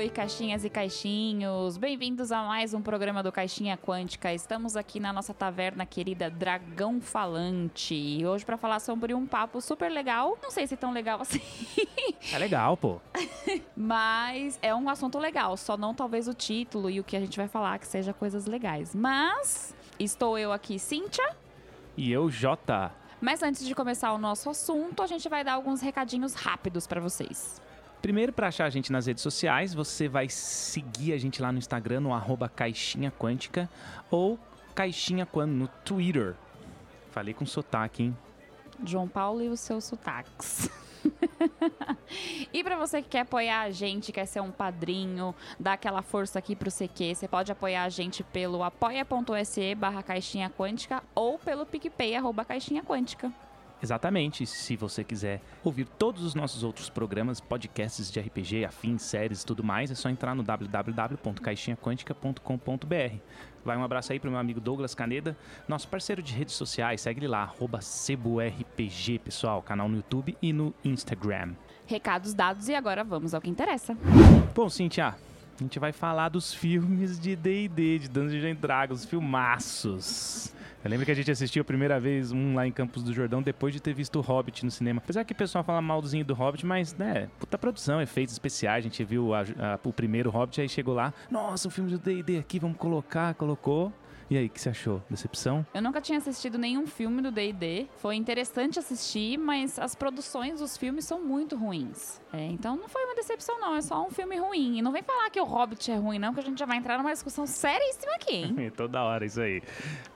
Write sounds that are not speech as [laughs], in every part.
Oi, caixinhas e caixinhos! Bem-vindos a mais um programa do Caixinha Quântica. Estamos aqui na nossa taverna querida Dragão Falante. E hoje para falar sobre um papo super legal. Não sei se tão legal assim, É legal, pô. [laughs] mas é um assunto legal. Só não talvez o título e o que a gente vai falar que seja coisas legais. Mas estou eu aqui, Cíntia. E eu, Jota. Mas antes de começar o nosso assunto, a gente vai dar alguns recadinhos rápidos para vocês. Primeiro, para achar a gente nas redes sociais, você vai seguir a gente lá no Instagram, no arroba Caixinha Quântica, ou Caixinha Quan no Twitter. Falei com sotaque, hein? João Paulo e os seus sotaques. [laughs] e para você que quer apoiar a gente, quer ser um padrinho, dar aquela força aqui pro CQ, você pode apoiar a gente pelo apoia.se barra caixinha quântica ou pelo PicPay arroba caixinha quântica. Exatamente. Se você quiser ouvir todos os nossos outros programas, podcasts de RPG, afins, séries e tudo mais, é só entrar no www.caixinhaquântica.com.br. Vai um abraço aí pro meu amigo Douglas Caneda, nosso parceiro de redes sociais. Segue ele lá, arroba CeboRPG, pessoal, canal no YouTube e no Instagram. Recados dados e agora vamos ao que interessa. Bom, Cintia, a gente vai falar dos filmes de D&D, de Dungeons Dragons, filmaços. Eu lembro que a gente assistiu a primeira vez um lá em Campos do Jordão depois de ter visto o Hobbit no cinema. Apesar que o pessoal fala maldozinho do Hobbit, mas, né, puta produção, efeitos especiais. A gente viu a- a- o primeiro Hobbit, aí chegou lá, nossa, o filme do D&D aqui, vamos colocar, colocou. E aí, o que você achou? Decepção? Eu nunca tinha assistido nenhum filme do D&D. Foi interessante assistir, mas as produções dos filmes são muito ruins. É, então não foi uma decepção não, é só um filme ruim. E não vem falar que o Hobbit é ruim não, que a gente já vai entrar numa discussão seríssima aqui, hein? [laughs] Toda hora isso aí.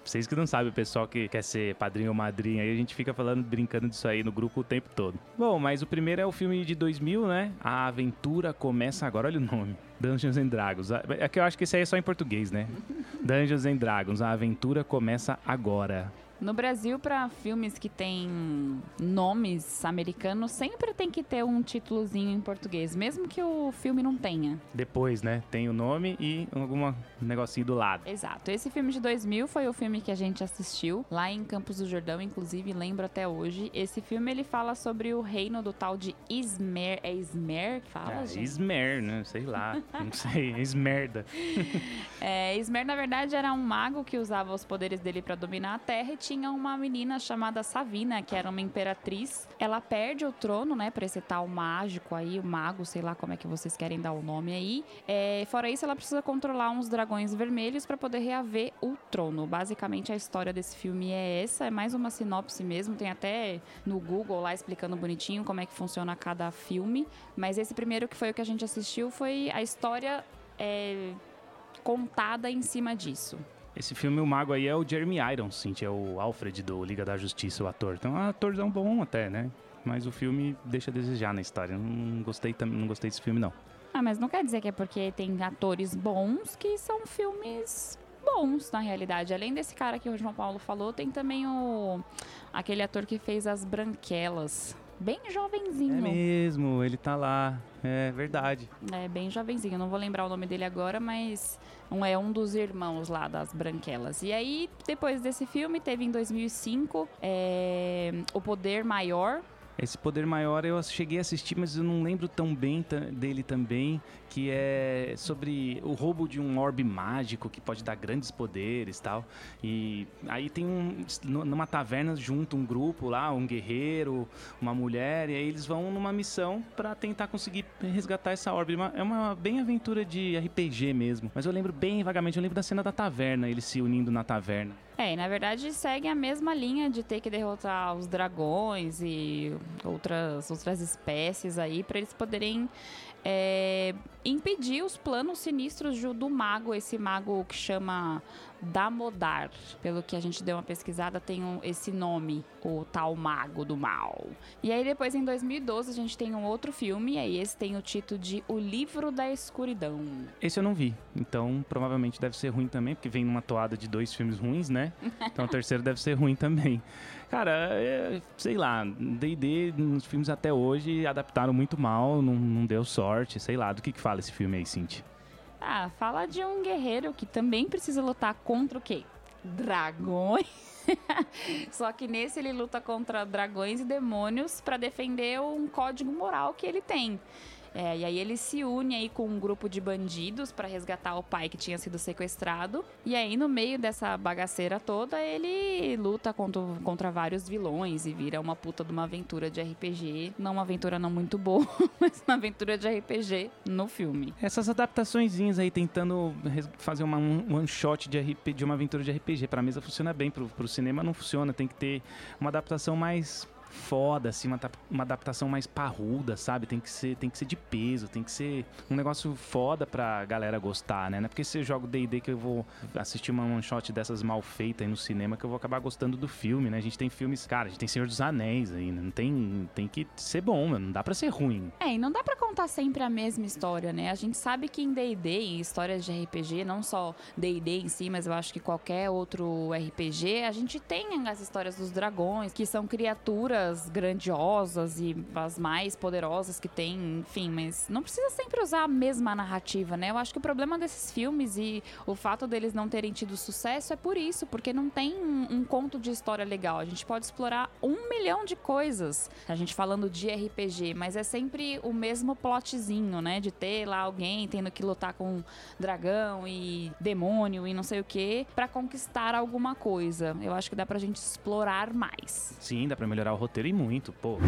Vocês que não sabem, o pessoal que quer ser padrinho ou madrinha, aí a gente fica falando, brincando disso aí no grupo o tempo todo. Bom, mas o primeiro é o filme de 2000, né? A aventura começa agora, olha o nome. Dungeons and Dragons. É que eu acho que esse aí é só em português, né? [laughs] Dungeons and Dragons. A aventura começa agora. No Brasil, para filmes que têm nomes americanos, sempre tem que ter um títulozinho em português, mesmo que o filme não tenha. Depois, né? Tem o nome e algum negocinho do lado. Exato. Esse filme de 2000 foi o filme que a gente assistiu lá em Campos do Jordão, inclusive lembro até hoje. Esse filme ele fala sobre o reino do tal de Ismer. É Ismer que fala, Ah, gente? Ismer, né? Sei lá. Não sei. [laughs] Ismerda. É, Ismer, na verdade, era um mago que usava os poderes dele para dominar a Terra e tinha uma menina chamada Savina, que era uma imperatriz. Ela perde o trono, né, pra esse tal mágico aí, o mago, sei lá como é que vocês querem dar o nome aí. É, fora isso, ela precisa controlar uns dragões vermelhos para poder reaver o trono. Basicamente, a história desse filme é essa, é mais uma sinopse mesmo. Tem até no Google lá explicando bonitinho como é que funciona cada filme. Mas esse primeiro que foi o que a gente assistiu foi a história. é, contada em cima disso. Esse filme, o mago aí é o Jeremy Irons, Cintia, é o Alfred do Liga da Justiça, o ator. Então, é um atorzão bom até, né? Mas o filme deixa a desejar na história. Não gostei, não gostei desse filme, não. Ah, mas não quer dizer que é porque tem atores bons que são filmes bons, na realidade. Além desse cara que o João Paulo falou, tem também o aquele ator que fez as Branquelas. Bem É jovenzinho. mesmo, ele tá lá. É verdade. É, bem jovenzinho. Não vou lembrar o nome dele agora, mas um, é um dos irmãos lá das Branquelas. E aí, depois desse filme, teve em 2005 é, O Poder Maior, Esse Poder Maior eu cheguei a assistir, mas eu não lembro tão bem dele também, que é sobre o roubo de um orbe mágico que pode dar grandes poderes tal. E aí tem um. nu- Numa taverna junto um grupo lá, um guerreiro, uma mulher, e aí eles vão numa missão pra tentar conseguir resgatar essa orbe. É uma bem aventura de RPG mesmo. Mas eu lembro bem vagamente, eu lembro da cena da taverna, eles se unindo na taverna. É, e na verdade segue a mesma linha de ter que derrotar os dragões e outras, outras espécies aí para eles poderem é, impedir os planos sinistros do mago, esse mago que chama Damodar. Pelo que a gente deu uma pesquisada, tem um- esse nome, o tal mago do mal. E aí depois em 2012 a gente tem um outro filme, e aí esse tem o título de O Livro da Escuridão. Esse eu não vi, então provavelmente deve ser ruim também, porque vem numa toada de dois filmes ruins, né? [laughs] Então o terceiro deve ser ruim também. Cara, é, sei lá, D&D nos filmes até hoje adaptaram muito mal, não, não deu sorte, sei lá. Do que que fala esse filme aí, Cintia? Ah, fala de um guerreiro que também precisa lutar contra o quê? Dragões. [laughs] Só que nesse ele luta contra dragões e demônios para defender um código moral que ele tem. É, e aí ele se une aí com um grupo de bandidos para resgatar o pai que tinha sido sequestrado. E aí, no meio dessa bagaceira toda, ele luta contra, contra vários vilões e vira uma puta de uma aventura de RPG. Não uma aventura não muito boa, [laughs] mas uma aventura de RPG no filme. Essas adaptaçõezinhas aí tentando fazer uma one shot de, RP, de uma aventura de RPG para mesa funciona bem, pro, pro cinema não funciona, tem que ter uma adaptação mais foda, assim, uma, uma adaptação mais parruda, sabe? Tem que, ser, tem que ser de peso, tem que ser um negócio foda pra galera gostar, né? Não é porque você joga o D&D que eu vou assistir uma one shot dessas mal feitas aí no cinema que eu vou acabar gostando do filme, né? A gente tem filmes, cara, a gente tem Senhor dos Anéis né? Não tem, tem que ser bom, não dá pra ser ruim. É, e não dá pra contar sempre a mesma história, né? A gente sabe que em D&D, em histórias de RPG, não só D&D em si, mas eu acho que qualquer outro RPG, a gente tem as histórias dos dragões, que são criaturas grandiosas e as mais poderosas que tem, enfim, mas não precisa sempre usar a mesma narrativa, né? Eu acho que o problema desses filmes e o fato deles não terem tido sucesso é por isso, porque não tem um, um conto de história legal. A gente pode explorar um milhão de coisas, a gente falando de RPG, mas é sempre o mesmo plotzinho, né? De ter lá alguém tendo que lutar com dragão e demônio e não sei o que para conquistar alguma coisa. Eu acho que dá pra gente explorar mais. Sim, dá pra melhorar o roteiro e muito, pô.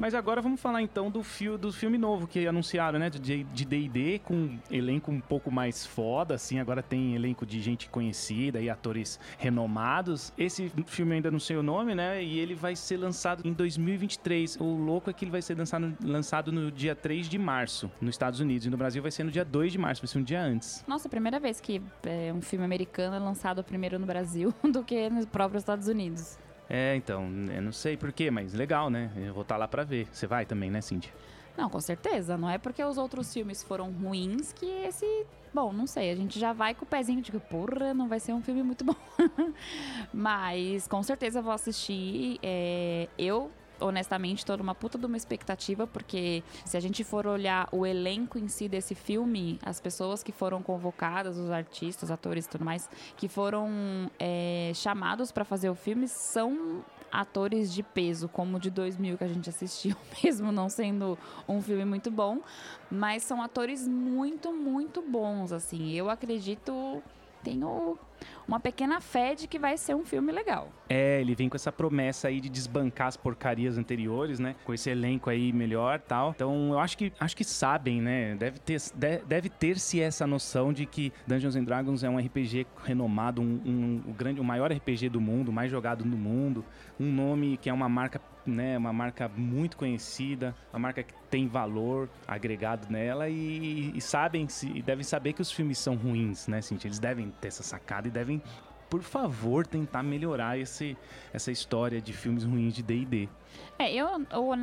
Mas agora vamos falar então do, fio, do filme novo que anunciaram, né? De D&D, com elenco um pouco mais foda, assim. Agora tem elenco de gente conhecida e atores renomados. Esse filme ainda não sei o nome, né? E ele vai ser lançado em 2023. O louco é que ele vai ser lançado, lançado no dia 3 de março, nos Estados Unidos. E no Brasil vai ser no dia 2 de março, vai ser um dia antes. Nossa, primeira vez que é, um filme americano é lançado primeiro no Brasil [laughs] do que nos próprios Estados Unidos. É, então, eu não sei porquê, mas legal, né? Eu vou estar tá lá pra ver. Você vai também, né, Cindy? Não, com certeza. Não é porque os outros filmes foram ruins que esse. Bom, não sei. A gente já vai com o pezinho de que, porra, não vai ser um filme muito [laughs] bom. Mas com certeza vou assistir. É... Eu honestamente, toda uma puta de uma expectativa, porque se a gente for olhar o elenco em si desse filme, as pessoas que foram convocadas, os artistas, atores e tudo mais, que foram é, chamados para fazer o filme, são atores de peso, como o de 2000 que a gente assistiu, [laughs] mesmo não sendo um filme muito bom, mas são atores muito, muito bons, assim. Eu acredito, tenho uma pequena fé de que vai ser um filme legal. É, ele vem com essa promessa aí de desbancar as porcarias anteriores, né? Com esse elenco aí melhor tal. Então eu acho que acho que sabem, né? Deve ter, deve ter-se essa noção de que Dungeons and Dragons é um RPG renomado, um, um, um grande, o maior RPG do mundo, mais jogado no mundo, um nome que é uma marca né, uma marca muito conhecida, uma marca que tem valor agregado nela e, e sabem e devem saber que os filmes são ruins, né, Cintia? Eles devem ter essa sacada e devem, por favor, tentar melhorar esse, essa história de filmes ruins de D&D. É, eu,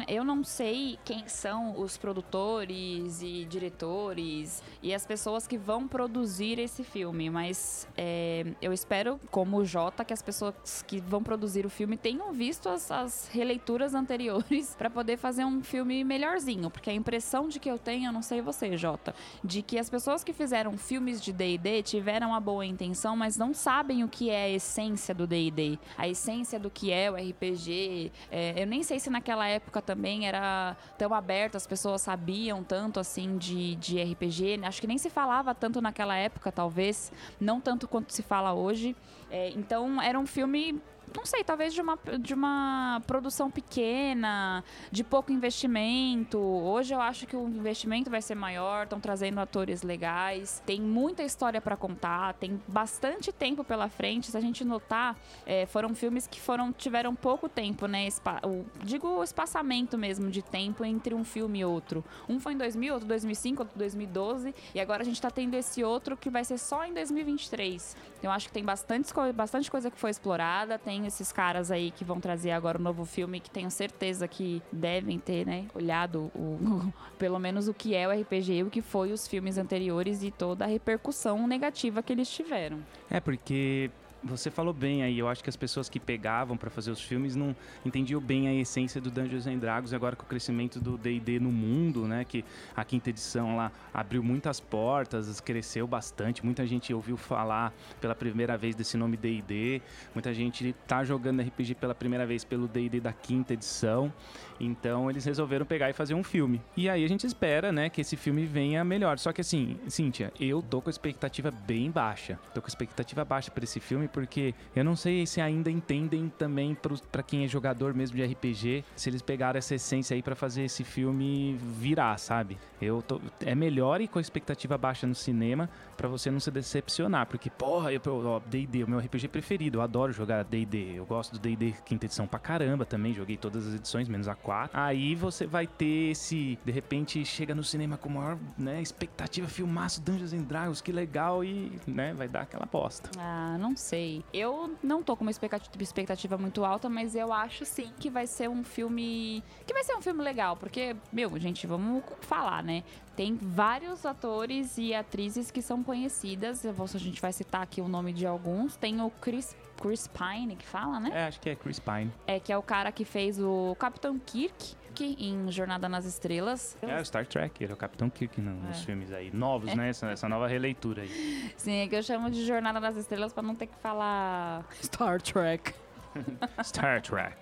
eu não sei quem são os produtores e diretores e as pessoas que vão produzir esse filme, mas é, eu espero, como o Jota, que as pessoas que vão produzir o filme tenham visto as, as releituras [laughs] anteriores para poder fazer um filme melhorzinho, porque a impressão de que eu tenho, eu não sei você, Jota, de que as pessoas que fizeram filmes de D&D tiveram a boa intenção, mas não sabem o que é a essência do D&D, a essência do que é o RPG. É, eu nem sei se naquela época também era tão aberto, as pessoas sabiam tanto assim de, de RPG. Acho que nem se falava tanto naquela época, talvez. Não tanto quanto se fala hoje. É, então era um filme não sei, talvez de uma, de uma produção pequena, de pouco investimento. Hoje eu acho que o investimento vai ser maior, estão trazendo atores legais, tem muita história para contar, tem bastante tempo pela frente. Se a gente notar, é, foram filmes que foram tiveram pouco tempo, né? Espa o, digo o espaçamento mesmo de tempo entre um filme e outro. Um foi em 2000, outro 2005, outro 2012, e agora a gente tá tendo esse outro que vai ser só em 2023. Então eu acho que tem bastante, bastante coisa que foi explorada, tem esses caras aí que vão trazer agora o um novo filme, que tenho certeza que devem ter, né, olhado o, [laughs] pelo menos o que é o RPG e o que foi os filmes anteriores e toda a repercussão negativa que eles tiveram. É, porque você falou bem aí. Eu acho que as pessoas que pegavam para fazer os filmes não entendiam bem a essência do Dungeons and Dragons. Agora com o crescimento do D&D no mundo, né? Que a quinta edição lá abriu muitas portas, cresceu bastante. Muita gente ouviu falar pela primeira vez desse nome D&D. Muita gente tá jogando RPG pela primeira vez pelo D&D da quinta edição. Então eles resolveram pegar e fazer um filme. E aí a gente espera, né, que esse filme venha melhor. Só que assim, Cíntia, eu tô com expectativa bem baixa. Tô com expectativa baixa para esse filme porque eu não sei se ainda entendem também para quem é jogador mesmo de RPG, se eles pegaram essa essência aí para fazer esse filme virar, sabe? Eu tô, é melhor ir com expectativa baixa no cinema para você não se decepcionar, porque porra, eu D&D, o meu RPG preferido, eu adoro jogar D&D. Eu gosto do D&D quinta edição pra caramba também, joguei todas as edições menos a 4. Aí você vai ter esse, de repente chega no cinema com maior, né, expectativa, filmaço Dungeons and Dragons, que legal e, né, vai dar aquela aposta. Ah, não sei. Eu não tô com uma expectativa muito alta, mas eu acho sim que vai ser um filme, que vai ser um filme legal, porque, meu, gente, vamos falar, né? Tem vários atores e atrizes que são conhecidas. A gente vai citar aqui o nome de alguns. Tem o Chris Chris Pine, que fala, né? É, acho que é Chris Pine. É, que é o cara que fez o Capitão Kirk em Jornada nas Estrelas. É, o Star Trek, ele é o Capitão Kirk nos é. filmes aí, novos, é. né? Essa, essa, nova releitura aí. Sim, é que eu chamo de Jornada nas Estrelas para não ter que falar Star Trek. [laughs] Star Trek.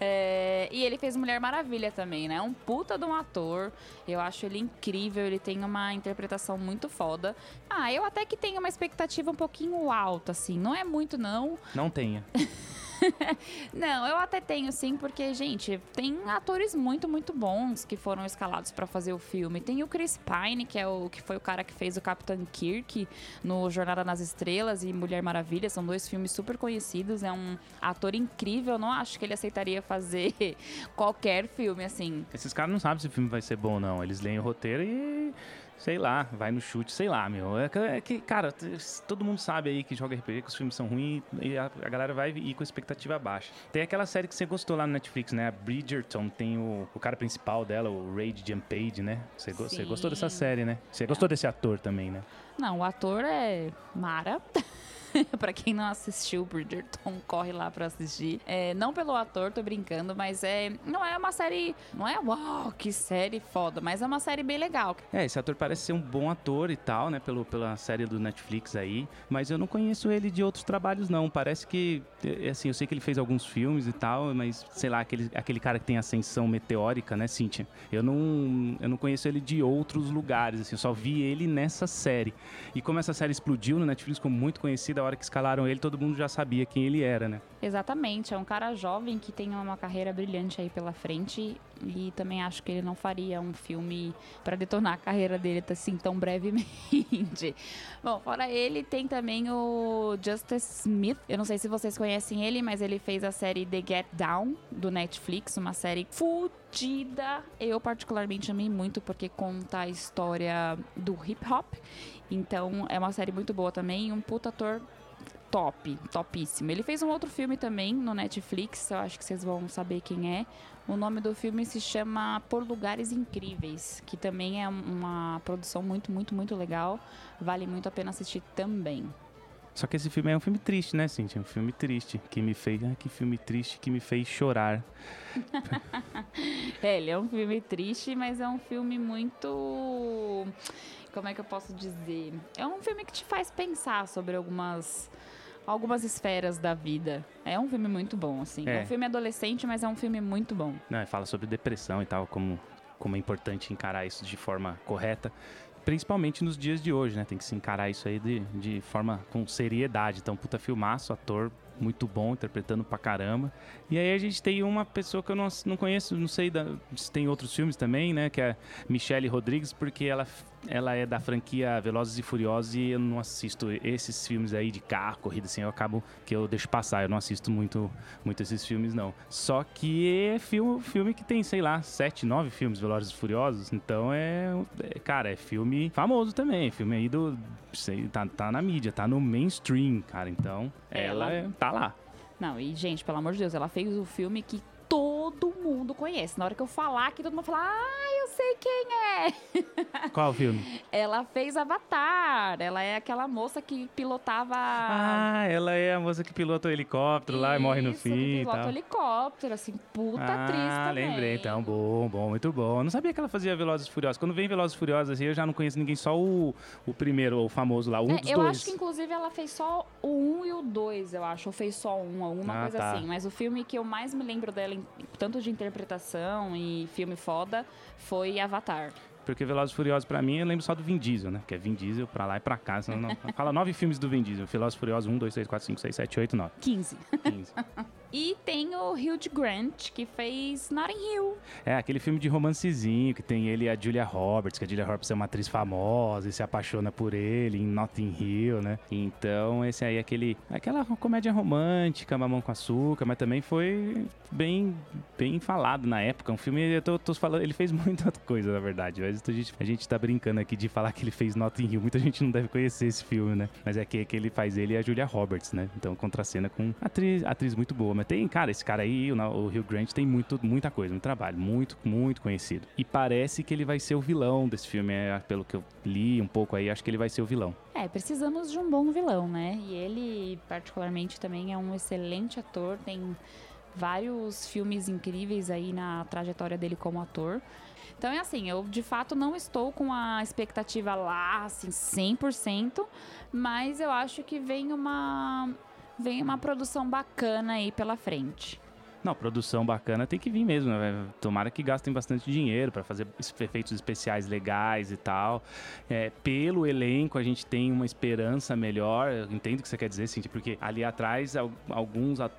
É, e ele fez Mulher Maravilha também, né? Um puta de um ator. Eu acho ele incrível, ele tem uma interpretação muito foda. Ah, eu até que tenho uma expectativa um pouquinho alta, assim. Não é muito, não. Não tenha. [laughs] [laughs] não, eu até tenho sim, porque, gente, tem atores muito, muito bons que foram escalados para fazer o filme. Tem o Chris Pine, que é o que foi o cara que fez o Capitão Kirk no Jornada nas Estrelas e Mulher Maravilha. São dois filmes super conhecidos. É um ator incrível. não acho que ele aceitaria fazer [laughs] qualquer filme assim. Esses caras não sabem se o filme vai ser bom ou não. Eles leem o roteiro e sei lá, vai no chute, sei lá, meu. É que, é que, cara, todo mundo sabe aí que joga RPG, que os filmes são ruins e a, a, galera vai ir com expectativa baixa. Tem aquela série que você gostou lá no Netflix, né? A Bridgerton, tem o, o cara principal dela, o Ray Page, né? Você, você gostou dessa série, né? Você gostou desse ator também, né? Não, o ator é Mara. [laughs] [laughs] para quem não assistiu Bridgerton, [laughs] corre lá para assistir. É, não pelo ator, tô brincando, mas é não é uma série, não é uau, que série foda, mas é uma série bem legal. É, esse ator parece ser um bom ator e tal, né, pelo, pela série do Netflix aí, mas eu não conheço ele de outros trabalhos não. Parece que é, assim, eu sei que ele fez alguns filmes e tal, mas sei lá, aquele, aquele cara que tem ascensão meteórica, né, Cynthia? Eu não eu não conheço ele de outros lugares, assim, eu só vi ele nessa série. E como essa série explodiu no Netflix, ficou muito conhecida, hora que escalaram ele, todo mundo já sabia quem ele era, né? Exatamente, é um cara jovem que tem uma carreira brilhante aí pela frente e também acho que ele não faria um filme para detonar a carreira dele assim tão brevemente. [laughs] Bom, fora ele, tem também o Justice Smith. Eu não sei se vocês conhecem ele, mas ele fez a série The Get Down do Netflix, uma série fudida. Eu particularmente amei muito porque conta a história do hip hop. Então é uma série muito boa também, um puta ator top, topíssimo. Ele fez um outro filme também no Netflix, eu acho que vocês vão saber quem é. O nome do filme se chama Por Lugares Incríveis, que também é uma produção muito, muito, muito legal. Vale muito a pena assistir também. Só que esse filme é um filme triste, né, Cintia? Um filme triste, que me fez... Ah, que filme triste que me fez chorar. [laughs] é, ele é um filme triste, mas é um filme muito... Como é que eu posso dizer? É um filme que te faz pensar sobre algumas algumas esferas da vida. É um filme muito bom, assim. É, é um filme adolescente, mas é um filme muito bom. Não, fala sobre depressão e tal, como, como é importante encarar isso de forma correta. Principalmente nos dias de hoje, né? Tem que se encarar isso aí de, de forma com seriedade. Então, puta filmaço, ator muito bom, interpretando pra caramba. E aí a gente tem uma pessoa que eu não, não conheço, não sei da, se tem outros filmes também, né? Que é Michelle Rodrigues, porque ela ela é da franquia Velozes e Furiosos e eu não assisto esses filmes aí de carro, corrida assim, eu acabo que eu deixo passar, eu não assisto muito, muito esses filmes não. Só que é filme, filme que tem, sei lá, sete, nove filmes Velozes e Furiosos, então é, é cara, é filme famoso também, filme aí do, sei, tá, tá na mídia, tá no mainstream, cara, então ela, ela é, tá lá. Não, e gente, pelo amor de Deus, ela fez o filme que todo mundo conhece. Na hora que eu falar aqui, todo mundo fala, ah, eu sei quem é. [laughs] Qual filme? Ela fez Avatar. Ela é aquela moça que pilotava. Ah, ela é a moça que pilota o helicóptero lá e morre no Isso, fim pilota o helicóptero, assim, puta ah, atriz também. lembrei, então, bom, bom, muito bom. Eu não sabia que ela fazia Velozes e Furiosos. Quando vem Velozes e Furiosos, assim, eu já não conheço ninguém, só o, o primeiro, o famoso lá, um É, dos eu dois. acho que inclusive ela fez só o 1 e o 2, eu acho. Ou fez só um, alguma Ah, coisa tá. assim. Mas o filme que eu mais me lembro dela, em- tanto de interpretação e filme foda, foi Avatar. Porque Velozes e Furiosos, pra mim, eu lembro só do Vin Diesel, né? Que é Vin Diesel pra lá e pra cá. senão não- Fala nove filmes do Vin Diesel. Velozes e Furiosos, 1, 2, 3, 4, 5, 6, 7, 8, 9, 15. 15. E tem o Hugh Grant, que fez Notting Hill. É, aquele filme de romancezinho que tem ele e a Julia Roberts, que a Julia Roberts é uma atriz famosa e se apaixona por ele em Notting Hill, né? Então, esse aí é aquele, aquela comédia romântica, mamão com açúcar, mas também foi bem, bem falado na época. Um filme, eu tô, tô falando, ele fez [laughs] muita coisa, na verdade. A gente, a gente tá brincando aqui de falar que ele fez Notting Hill. Muita gente não deve conhecer esse filme, né? Mas é que, que ele faz ele e a Julia Roberts, né? Então, contracena com atriz, atriz muito boa. Mas tem, cara, esse cara aí, o, o Hugh Grant, tem muito, muita coisa, muito trabalho, muito, muito conhecido. E parece que ele vai ser o vilão desse filme, é, pelo que eu li um pouco aí, acho que ele vai ser o vilão. É, precisamos de um bom vilão, né? E ele, particularmente, também é um excelente ator, tem vários filmes incríveis aí na trajetória dele como ator. Então é assim, eu de fato não estou com a expectativa lá, assim, 100%, mas eu acho que vem uma vem uma produção bacana aí pela frente. Não, produção bacana tem que vir mesmo, né? Tomara que gastem bastante dinheiro para fazer efeitos especiais legais e tal. É, pelo elenco, a gente tem uma esperança melhor. Eu entendo o que você quer dizer, Cintia, porque ali atrás, al- alguns, a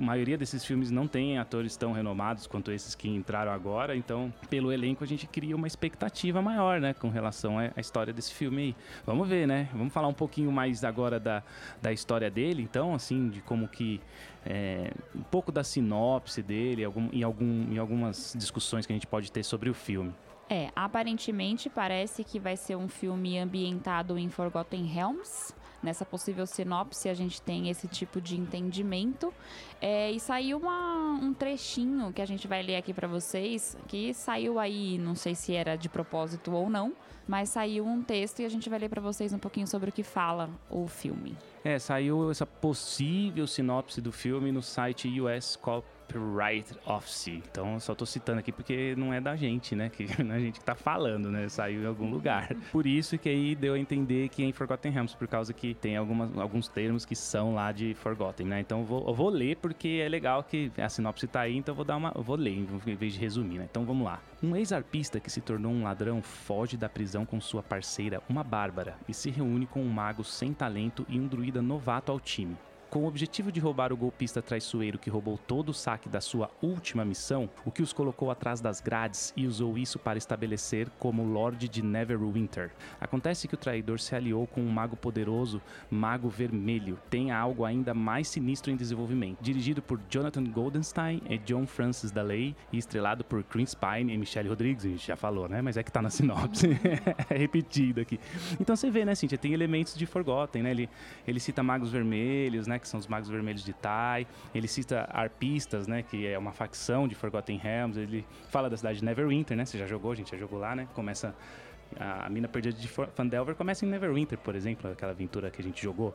maioria desses filmes não tem atores tão renomados quanto esses que entraram agora. Então, pelo elenco, a gente cria uma expectativa maior, né? Com relação à à história desse filme aí. Vamos ver, né? Vamos falar um pouquinho mais agora da, da história dele, então, assim, de como que é, um pouco da sinopse dele algum, em, algum, em algumas discussões que a gente pode ter sobre o filme. É, aparentemente parece que vai ser um filme ambientado em Forgotten Realms. Nessa possível sinopse, a gente tem esse tipo de entendimento. É, e saiu uma- um trechinho que a gente vai ler aqui pra vocês, que saiu aí, não sei se era de propósito ou não, mas saiu um texto e a gente vai ler pra vocês um pouquinho sobre o que fala o filme. É, saiu essa possível sinopse do filme no site US Copyright Office. Então, só tô citando aqui porque não é da gente, né? Que não [laughs] é a gente que tá falando, né? Saiu em algum lugar. [laughs] Por isso que aí deu a entender que é em Forgotten Realms, por causa que tem algumas, alguns termos que são lá de Forgotten, né? Então, eu vou, eu vou ler porque é legal que a sinopse tá aí, então eu vou dar uma... Vou ler em vez de resumir, né? Então, vamos lá. Um ex-arpista que se tornou um ladrão foge da prisão com sua parceira, uma bárbara, e se reúne com um mago sem talento e um druida novato ao time. Com o objetivo de roubar o golpista traiçoeiro que roubou todo o saque da sua última missão, o que os colocou atrás das grades e usou isso para estabelecer como Lorde de Neverwinter. Acontece que o traidor se aliou com um mago poderoso, Mago Vermelho. Tem algo ainda mais sinistro em desenvolvimento. Dirigido por Jonathan Goldenstein e John Francis Daley e estrelado por Chris Pine e Michelle Rodrigues, a gente já falou, né? Mas é que tá na sinopse. [laughs] é repetido aqui. Então você vê, né, Cintia? Tem elementos de Forgotten, né? Ele, ele cita magos vermelhos, né? Que são os magos vermelhos de Tai. Ele cita arpistas, né? Que é uma facção de Forgotten Realms. Ele fala da cidade de Neverwinter, né? Você já jogou, a gente já jogou lá, né? Começa... A Mina Perdida de Fandelver começa em Neverwinter, por exemplo, aquela aventura que a gente jogou.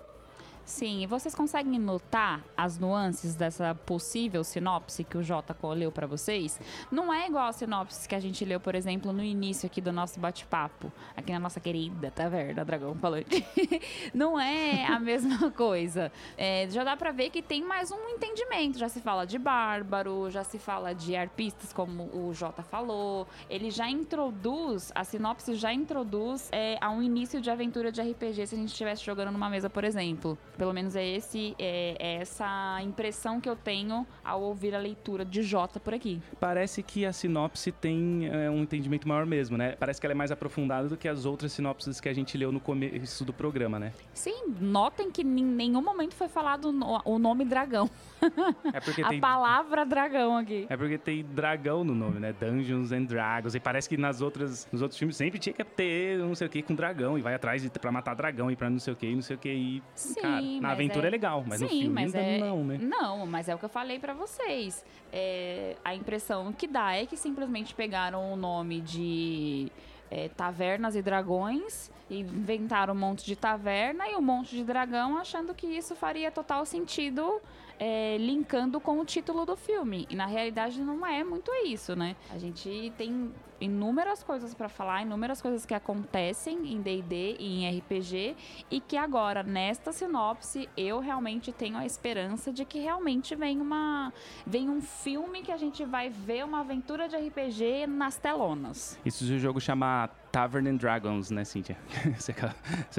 Sim, e vocês conseguem notar as nuances dessa possível sinopse que o Jota leu pra vocês? Não é igual a sinopse que a gente leu, por exemplo, no início aqui do nosso bate-papo, aqui na nossa querida Taverna Dragão Falante. [laughs] Não é a mesma [laughs] coisa. É, já dá pra ver que tem mais um entendimento. Já se fala de bárbaro, já se fala de arpistas, como o Jota falou. Ele já introduz, a sinopse já introduz é, a um início de aventura de RPG se a gente estivesse jogando numa mesa, por exemplo. Pelo menos é, esse, é, é essa impressão que eu tenho ao ouvir a leitura de Jota por aqui. Parece que a sinopse tem é, um entendimento maior mesmo, né? Parece que ela é mais aprofundada do que as outras sinopses que a gente leu no começo do programa, né? Sim, notem que em nenhum momento foi falado no- o nome dragão. É porque [laughs] A tem palavra dragão aqui. É porque tem dragão no nome, né? Dungeons and Dragons. E parece que nas outras, nos outros filmes sempre tinha que ter não sei o que com dragão. E vai atrás pra matar dragão e pra não sei o que e não sei o que. E, Sim. cara, Sim, Na aventura é, é legal, mas no Sim, filme mas ainda é- não, né? Não, mas é o que eu falei pra vocês. É, a impressão que dá é que simplesmente pegaram o nome de é, Tavernas e Dragões e inventaram um monte de taverna e um monte de dragão, achando que isso faria total sentido, é, linkando com o título do filme. E na realidade não é muito isso, né? A gente tem inúmeras coisas pra falar, inúmeras coisas que acontecem em D&D e em RPG e que agora nesta sinopse eu realmente tenho a esperança de que realmente vem uma vem um filme que a gente vai ver uma aventura de RPG nas telonas. Isso se o jogo chamar Tavern and Dragons, né, Cíntia? [laughs] Você,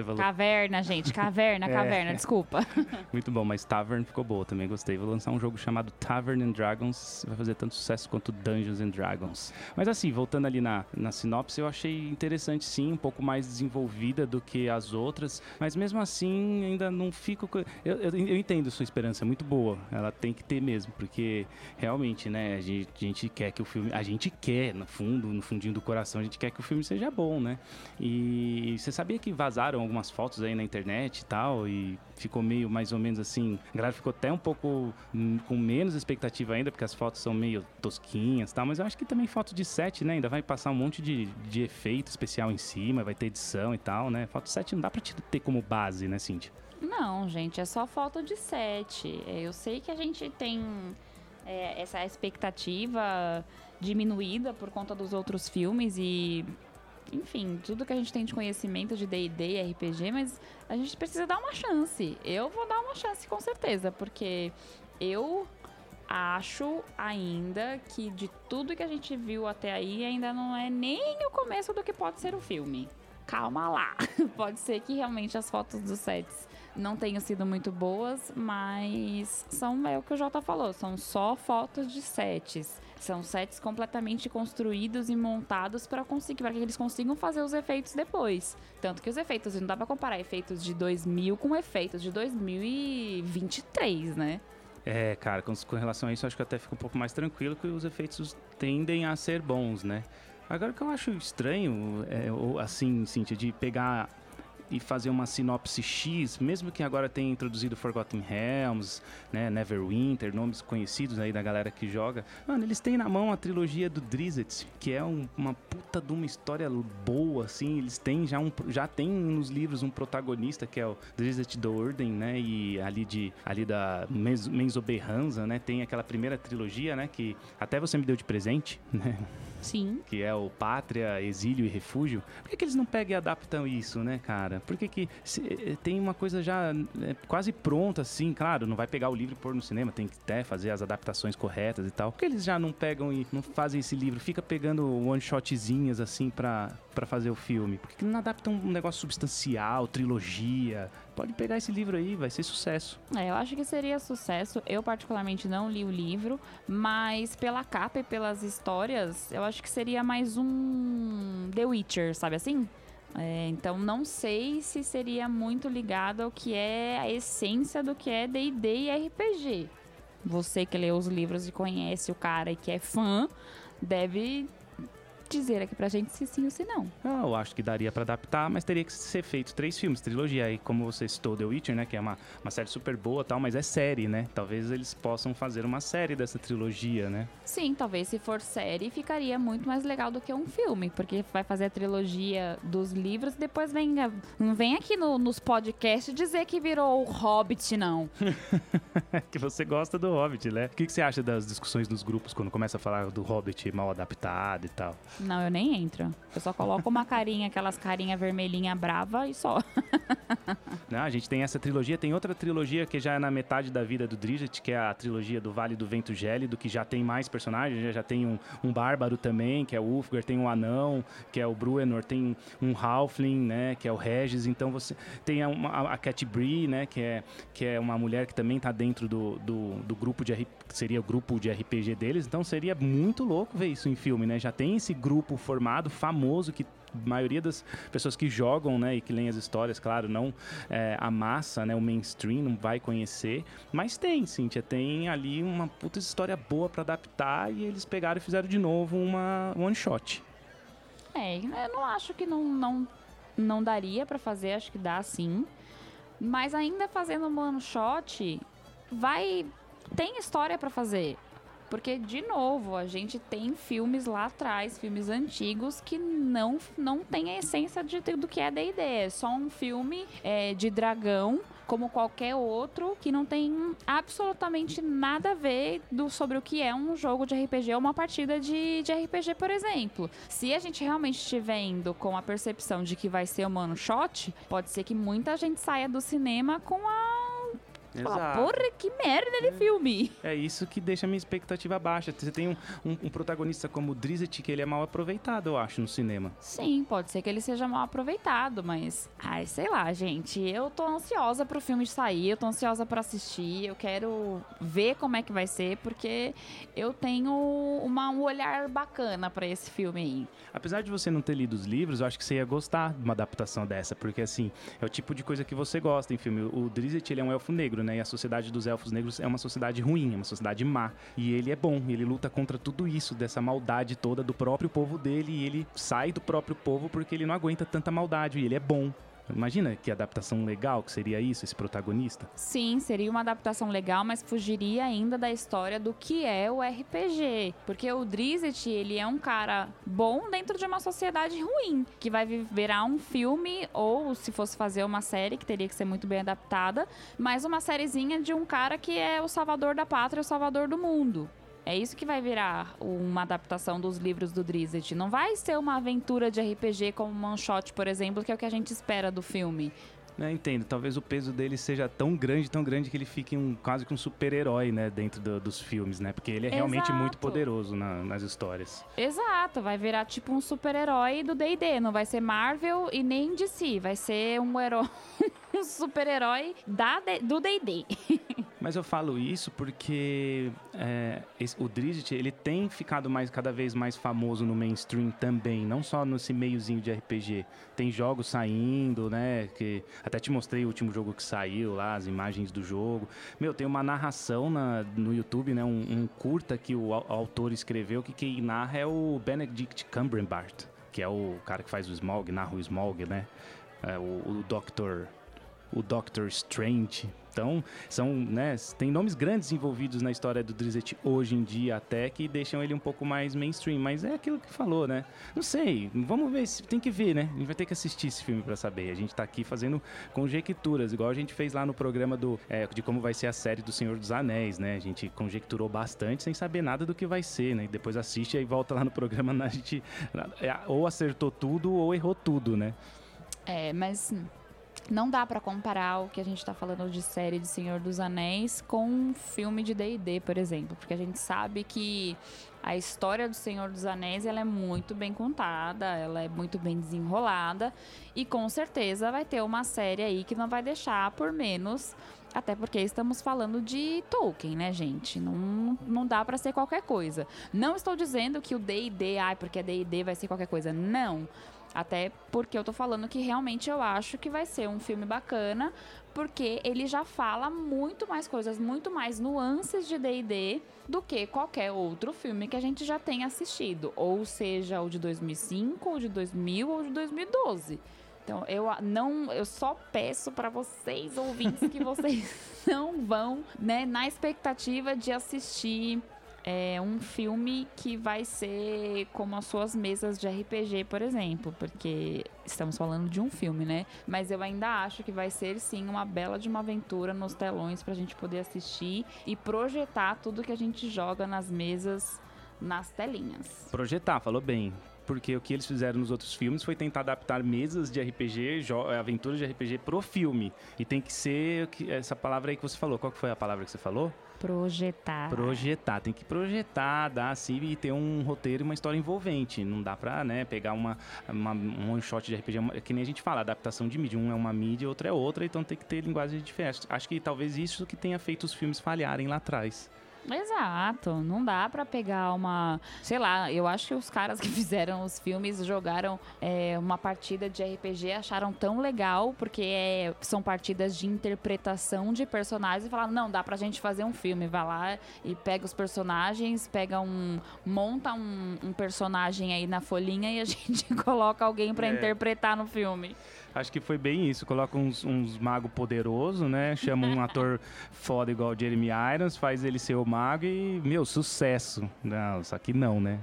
falou. Caverna, gente, caverna, [laughs] É. caverna, desculpa. [laughs] Muito bom, mas Tavern ficou boa, também gostei. Vou lançar um jogo chamado Tavern and Dragons, vai fazer tanto sucesso quanto Dungeons and Dragons. Mas assim, voltando ali na, na sinopse, eu achei interessante sim, um pouco mais desenvolvida do que as outras, mas mesmo assim ainda não fico... co- Eu, eu, eu entendo sua esperança, é muito boa, ela tem que ter mesmo, porque realmente, né, a gente, a gente quer que o filme... A gente quer, no fundo, no fundinho do coração, a gente quer que o filme seja bom, né? E você sabia que vazaram algumas fotos aí na internet e tal, e ficou meio mais ou menos assim. A galera ficou até um pouco hum, com menos expectativa ainda, porque as fotos são meio tosquinhas e tal, mas eu acho que também foto de set, né? Ainda vai passar um monte de, de efeito especial em cima, vai ter edição e tal, né? Foto set não dá pra te ter como base, né, Cintia? Não, gente, é só foto de set. É, Eu sei que a gente tem é, essa expectativa diminuída por conta dos outros filmes e. Enfim, tudo que a gente tem de conhecimento de D&D e RPG, mas a gente precisa dar uma chance. Eu vou dar uma chance com certeza, porque eu acho ainda que de tudo que a gente viu até aí ainda não é nem o começo do que pode ser o filme. Calma lá. [laughs] Pode ser que realmente as fotos dos sets não tenham sido muito boas, mas são é o que o Jota falou, são só fotos de sets. São sets completamente construídos e montados para conseguir para que eles consigam fazer os efeitos depois. Tanto que os efeitos não dá para comparar efeitos de 2000 com efeitos de 2023, né? É, cara, com, com relação a isso, acho que até fico um pouco mais tranquilo que os efeitos tendem a ser bons, né? Agora, o que eu acho estranho, é, ou, assim, Cíntia, de pegar e fazer uma sinopse X, mesmo que agora tenha introduzido Forgotten Realms, né, Neverwinter, nomes conhecidos aí da galera que joga. Mano, eles têm na mão a trilogia do Drizzt, que é um- uma puta de uma história boa, assim. Eles têm já um, já tem nos livros um protagonista que é o Drizzt Do'Urden, né, e ali de ali da Menzo- Menzoberranza, né, tem aquela primeira trilogia, né, que até você me deu de presente, né, Sim. que é o Pátria, Exílio e Refúgio. Por que, que eles não pegam e adaptam isso, né, cara? Por que, que se- eh, tem uma coisa já eh, quase pronta, assim, claro, não vai pegar o livro e pôr no cinema, tem que até fazer as adaptações corretas e tal. Por que eles já não pegam e não fazem esse livro? Fica pegando one-shotzinhas, assim, pra fazer o filme. Por que, que não adaptam um negócio substancial, trilogia? Pode pegar esse livro aí, vai ser sucesso. É, eu acho que seria sucesso. Eu, particularmente, não li o livro, mas pela capa e pelas histórias, eu acho que seria mais um The Witcher, sabe assim? É, então, não sei se seria muito ligado ao que é a essência do que é D&D e RPG. Você que lê os livros e conhece o cara e que é fã, deve dizer aqui pra gente se sim ou se não. Ah, eu acho que daria pra adaptar, mas teria que ser feito três filmes, trilogia. Aí, como você citou The Witcher, né? Que é uma, uma série super boa e tal, mas é série, né? Talvez eles possam fazer uma série dessa trilogia, né? Sim, talvez se for série ficaria muito mais legal do que um filme, porque vai fazer a trilogia dos livros e depois vem, não vem aqui no- nos podcasts dizer que virou o Hobbit, não. [laughs] que você gosta do Hobbit, né? O que, que você acha das discussões nos grupos quando começa a falar do Hobbit mal adaptado e tal? Não, eu nem entro. Eu só coloco uma carinha, aquelas carinha vermelhinha brava e só. [laughs] Não, a gente tem essa trilogia, tem outra trilogia que já é na metade da vida do Drizzt, que é a trilogia do Vale do Vento Gélido, que já tem mais personagens, já, já tem um, um bárbaro também, que é o Ulfgar, tem um anão, que é o Bruenor, tem um Halfling, né, que é o Regis, então você tem a, a Cat Bree, né, que é, que é uma mulher que também tá dentro do, do, do grupo de seria o grupo de RPG deles, então seria muito louco ver isso em filme, né? Já tem esse grupo formado, famoso, que a maioria das pessoas que jogam, né, e que leem as histórias, claro, não é, a massa, né, o mainstream não vai conhecer, mas tem, Cíntia, tem ali uma puta história boa pra adaptar e eles pegaram e fizeram de novo uma one shot. É, eu não acho que não, não, não daria pra fazer, acho que dá sim. Mas ainda fazendo um one shot, vai. Tem história para fazer. Porque, de novo, a gente tem filmes lá atrás, filmes antigos, que não, não tem a essência de, do que é D&D. É só um filme é, de dragão como qualquer outro, que não tem absolutamente nada a ver do, sobre o que é um jogo de RPG ou uma partida de, de RPG, por exemplo. Se a gente realmente estiver indo com a percepção de que vai ser um one shot, pode ser que muita gente saia do cinema com a Exato. porra, que merda de é. filme. É isso que deixa a minha expectativa baixa. Você tem um, um, um, protagonista como o Drizzt, que ele é mal aproveitado, eu acho, no cinema. Sim, pode ser que ele seja mal aproveitado, mas... Ai, sei lá, gente. Eu tô ansiosa pro filme sair, eu tô ansiosa para assistir, eu quero ver como é que vai ser, porque eu tenho uma, um olhar bacana para esse filme aí. Apesar de você não ter lido os livros, eu acho que você ia gostar de uma adaptação dessa, porque, assim, é o tipo de coisa que você gosta em filme. O Drizzt, ele é um elfo negro, né? E a sociedade dos elfos negros é uma sociedade ruim, é uma sociedade má. E ele é bom, ele luta contra tudo isso, dessa maldade toda do próprio povo dele, e ele sai do próprio povo porque ele não aguenta tanta maldade, e ele é bom. Imagina que adaptação legal que seria isso, esse protagonista. Sim, seria uma adaptação legal, mas fugiria ainda da história do que é o RPG. Porque o Drizzt, ele é um cara bom dentro de uma sociedade ruim, que vai virar um filme, ou se fosse fazer uma série, que teria que ser muito bem adaptada, mas uma sériezinha de um cara que é o salvador da pátria, o salvador do mundo. É isso que vai virar uma adaptação dos livros do Drizzt. Não vai ser uma aventura de RPG como One Shot, por exemplo, que é o que a gente espera do filme. Eu entendo, talvez o peso dele seja tão grande, tão grande que ele fique um, quase que um super-herói, né, dentro do, dos filmes, né? Porque ele é realmente Exato. muito poderoso na, nas histórias. Exato, vai virar tipo um super-herói do D&D, não vai ser Marvel e nem DC, vai ser um herói, [laughs] um super-herói do D&D. [laughs] Mas eu falo isso porque é, esse, o Drizzt, ele tem ficado mais, cada vez mais famoso no mainstream também, não só nesse meiozinho de RPG. Tem jogos saindo, né? Que até te mostrei o último jogo que saiu lá, as imagens do jogo. Meu, tem uma narração na, no YouTube, né? Um, um curta que o, o, autor escreveu, que quem narra é o Benedict Cumberbatch, que é o cara que faz o Smog, narra o Smog, né? É, o, o Doctor o Doctor Strange. Então, são, né, tem nomes grandes envolvidos na história do Drizzt hoje em dia até que deixam ele um pouco mais mainstream, mas é aquilo que falou, né? Não sei, vamos ver, tem que ver, né? A gente vai ter que assistir esse filme para saber. A gente tá aqui fazendo conjecturas, igual a gente fez lá no programa do é, de como vai ser a série do Senhor dos Anéis, né? A gente conjecturou bastante sem saber nada do que vai ser, né? E depois assiste e volta lá no programa, [laughs] a gente é, ou acertou tudo ou errou tudo, né? É, mas não dá para comparar o que a gente está falando de série de Senhor dos Anéis com um filme de D&D, por exemplo, porque a gente sabe que a história do Senhor dos Anéis ela é muito bem contada, ela é muito bem desenrolada e com certeza vai ter uma série aí que não vai deixar por menos até porque estamos falando de Tolkien, né, gente? Não, não dá para ser qualquer coisa. Não estou dizendo que o D&D, ai, porque D&D vai ser qualquer coisa. Não. Até porque eu tô falando que realmente eu acho que vai ser um filme bacana, porque ele já fala muito mais coisas, muito mais nuances de D&D do que qualquer outro filme que a gente já tenha assistido, ou seja, o de 2005, ou de 2000, ou de 2012. Então, eu não, eu só peço para vocês ouvintes que vocês [laughs] não vão, né, na expectativa de assistir é um filme que vai ser como as suas mesas de RPG, por exemplo, porque estamos falando de um filme, né? Mas eu ainda acho que vai ser sim uma bela de uma aventura nos telões pra gente poder assistir e projetar tudo que a gente joga nas mesas nas telinhas. Projetar, falou bem porque o que eles fizeram nos outros filmes foi tentar adaptar mesas de RPG, aventuras de RPG pro filme. E tem que ser essa palavra aí que você falou. Qual que foi a palavra que você falou? Projetar. Projetar, tem que projetar, dar assim e ter um roteiro e uma história envolvente. Não dá pra, né, pegar uma, uma um one shot de RPG, é que nem a gente fala, adaptação de mídia. Um é uma mídia, outra é outra, então tem que ter linguagem diferente. Acho que talvez isso que tenha feito os filmes falharem lá atrás. Exato, não dá para pegar uma, sei lá, eu acho que os caras que [laughs] fizeram os filmes jogaram é, uma partida de RPG acharam tão legal porque é, são partidas de interpretação de personagens e falaram não dá pra gente fazer um filme, vai lá e pega os personagens, pega um, monta um, um personagem aí na folhinha e a [laughs] gente coloca alguém para é. interpretar no filme. Acho que foi bem isso. Coloca uns, uns magos poderosos, né? Chama um ator foda igual o Jeremy Irons, faz ele ser o mago e, meu, sucesso. Não, só que não, né?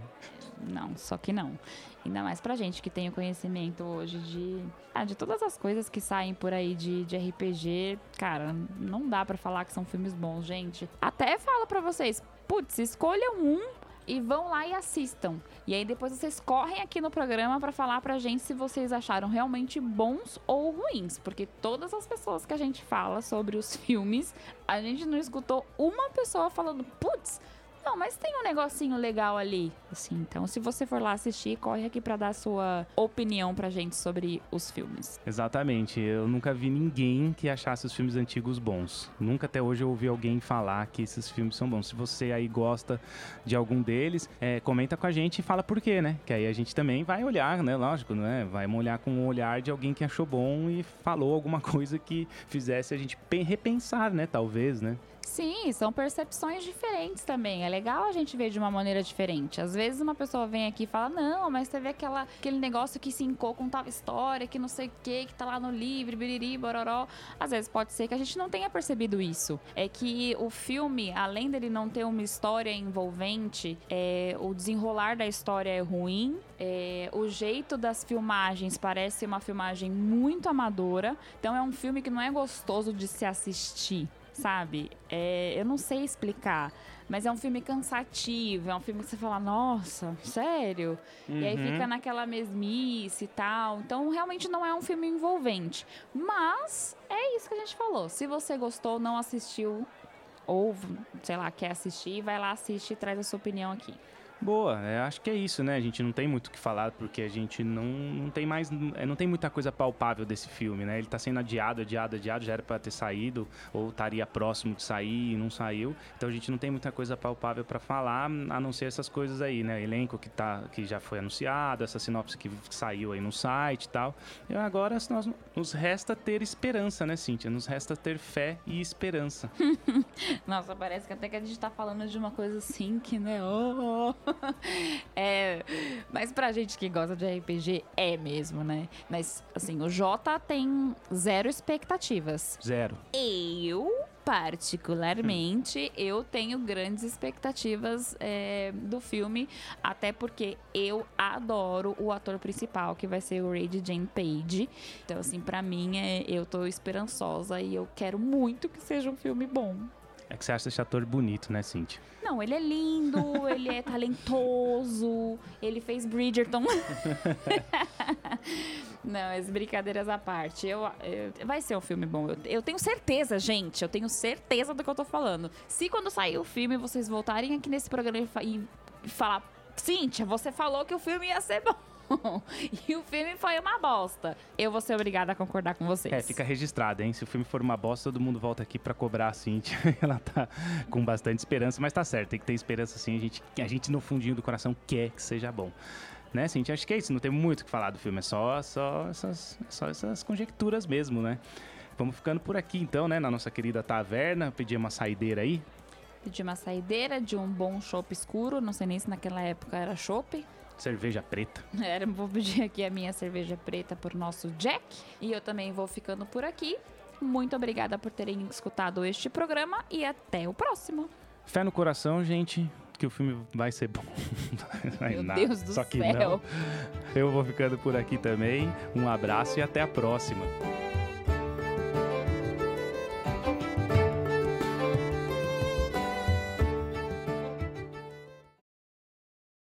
Não, só que não. Ainda mais pra gente que tem o conhecimento hoje de, ah, de todas as coisas que saem por aí de, de RPG. Cara, não dá para falar que são filmes bons, gente. Até falo para vocês, putz, escolham um e vão lá e assistam. E aí depois vocês correm aqui no programa para falar pra gente se vocês acharam realmente bons ou ruins, porque todas as pessoas que a gente fala sobre os filmes, a gente não escutou uma pessoa falando, putz, não, mas tem um negocinho legal ali. Assim, então, se você for lá assistir, corre aqui para dar a sua opinião pra gente sobre os filmes. Exatamente. Eu nunca vi ninguém que achasse os filmes antigos bons. Nunca até hoje eu ouvi alguém falar que esses filmes são bons. Se você aí gosta de algum deles, é, comenta com a gente e fala por quê, né? Que aí a gente também vai olhar, né? Lógico, né? Vai olhar com o olhar de alguém que achou bom e falou alguma [laughs] coisa que fizesse a gente repensar, né? Talvez, né? Sim, são percepções diferentes também. É legal a gente ver de uma maneira diferente. Às vezes uma pessoa vem aqui e fala: Não, mas teve aquela, aquele negócio que se encou com tal história, que não sei o que, que tá lá no livro, biriri, bororó. Às vezes pode ser que a gente não tenha percebido isso. É que o filme, além dele não ter uma história envolvente, é, o desenrolar da história é ruim. É, o jeito das filmagens parece uma filmagem muito amadora. Então é um filme que não é gostoso de se assistir sabe? É, eu não sei explicar, mas é um filme cansativo, é um filme que você fala, nossa, sério? Uhum. E aí fica uhum. naquela mesmice e tal. Então, realmente não é um filme envolvente. Mas é isso que a gente falou. Se você gostou, não assistiu, ou, sei lá, quer assistir, vai lá, assiste e traz a sua opinião aqui. Boa, é, acho que é isso, né? A gente não tem muito o que falar porque a gente não, não tem mais, é, não tem muita coisa palpável desse filme, né? Ele tá sendo adiado, adiado, adiado, já era para ter saído ou estaria próximo de sair e não saiu. Então a gente não tem muita coisa palpável para falar, a não ser essas coisas aí, né? Elenco que tá que já foi anunciado, essa sinopse que saiu aí no site e tal. E agora nós nos resta ter esperança, né, Cíntia? Nos resta ter fé e esperança. [laughs] Nossa, parece que até que a gente tá falando de uma coisa assim que, né? Oh, oh. [laughs] é, mas pra gente que gosta de RPG, é mesmo, né? Mas, assim, o Jota tem zero expectativas. Zero. Eu particularmente, eu tenho grandes expectativas é, do filme, até porque eu adoro o ator principal, que vai ser o Ray Jane Page. Então, assim, para mim, é, eu tô esperançosa e eu quero muito que seja um filme bom. É que você acha esse ator bonito, né, Cintia? Não, ele é lindo, [laughs] ele é talentoso, ele fez Bridgerton. [laughs] Não, as brincadeiras à parte. Eu, eu, vai ser um filme bom. Eu, eu, tenho certeza, gente. Eu tenho certeza do que eu tô falando. Se quando sair o filme vocês voltarem aqui nesse programa e, e falar, Cíntia, você falou que o filme ia ser bom. [laughs] e o filme foi uma bosta. Eu vou ser obrigada a concordar com vocês. É, fica registrado, hein? Se o filme for uma bosta, todo mundo volta aqui para cobrar a Cintia. [laughs] Ela tá com bastante esperança, mas tá certo, tem que ter esperança sim. A gente, a gente no fundinho do coração quer que seja bom. Né, Cintia? Acho que é isso, não tem muito o que falar do filme, é só, só, essas, só essas conjecturas mesmo, né? Vamos ficando por aqui então, né, na nossa querida taverna. Pedir uma saideira aí. Pedir uma saideira de um bom chopp escuro, não sei nem se naquela época era chopp. Cerveja preta. [laughs] Era, vou pedir aqui a minha cerveja preta por nosso Jack. E eu também vou ficando por aqui. Muito obrigada por terem escutado este programa e até o próximo. Fé no coração, gente, que o filme vai ser bom. [laughs] Meu nada. Deus do Só que céu. não. Eu vou ficando por aqui também. Um abraço e até a próxima.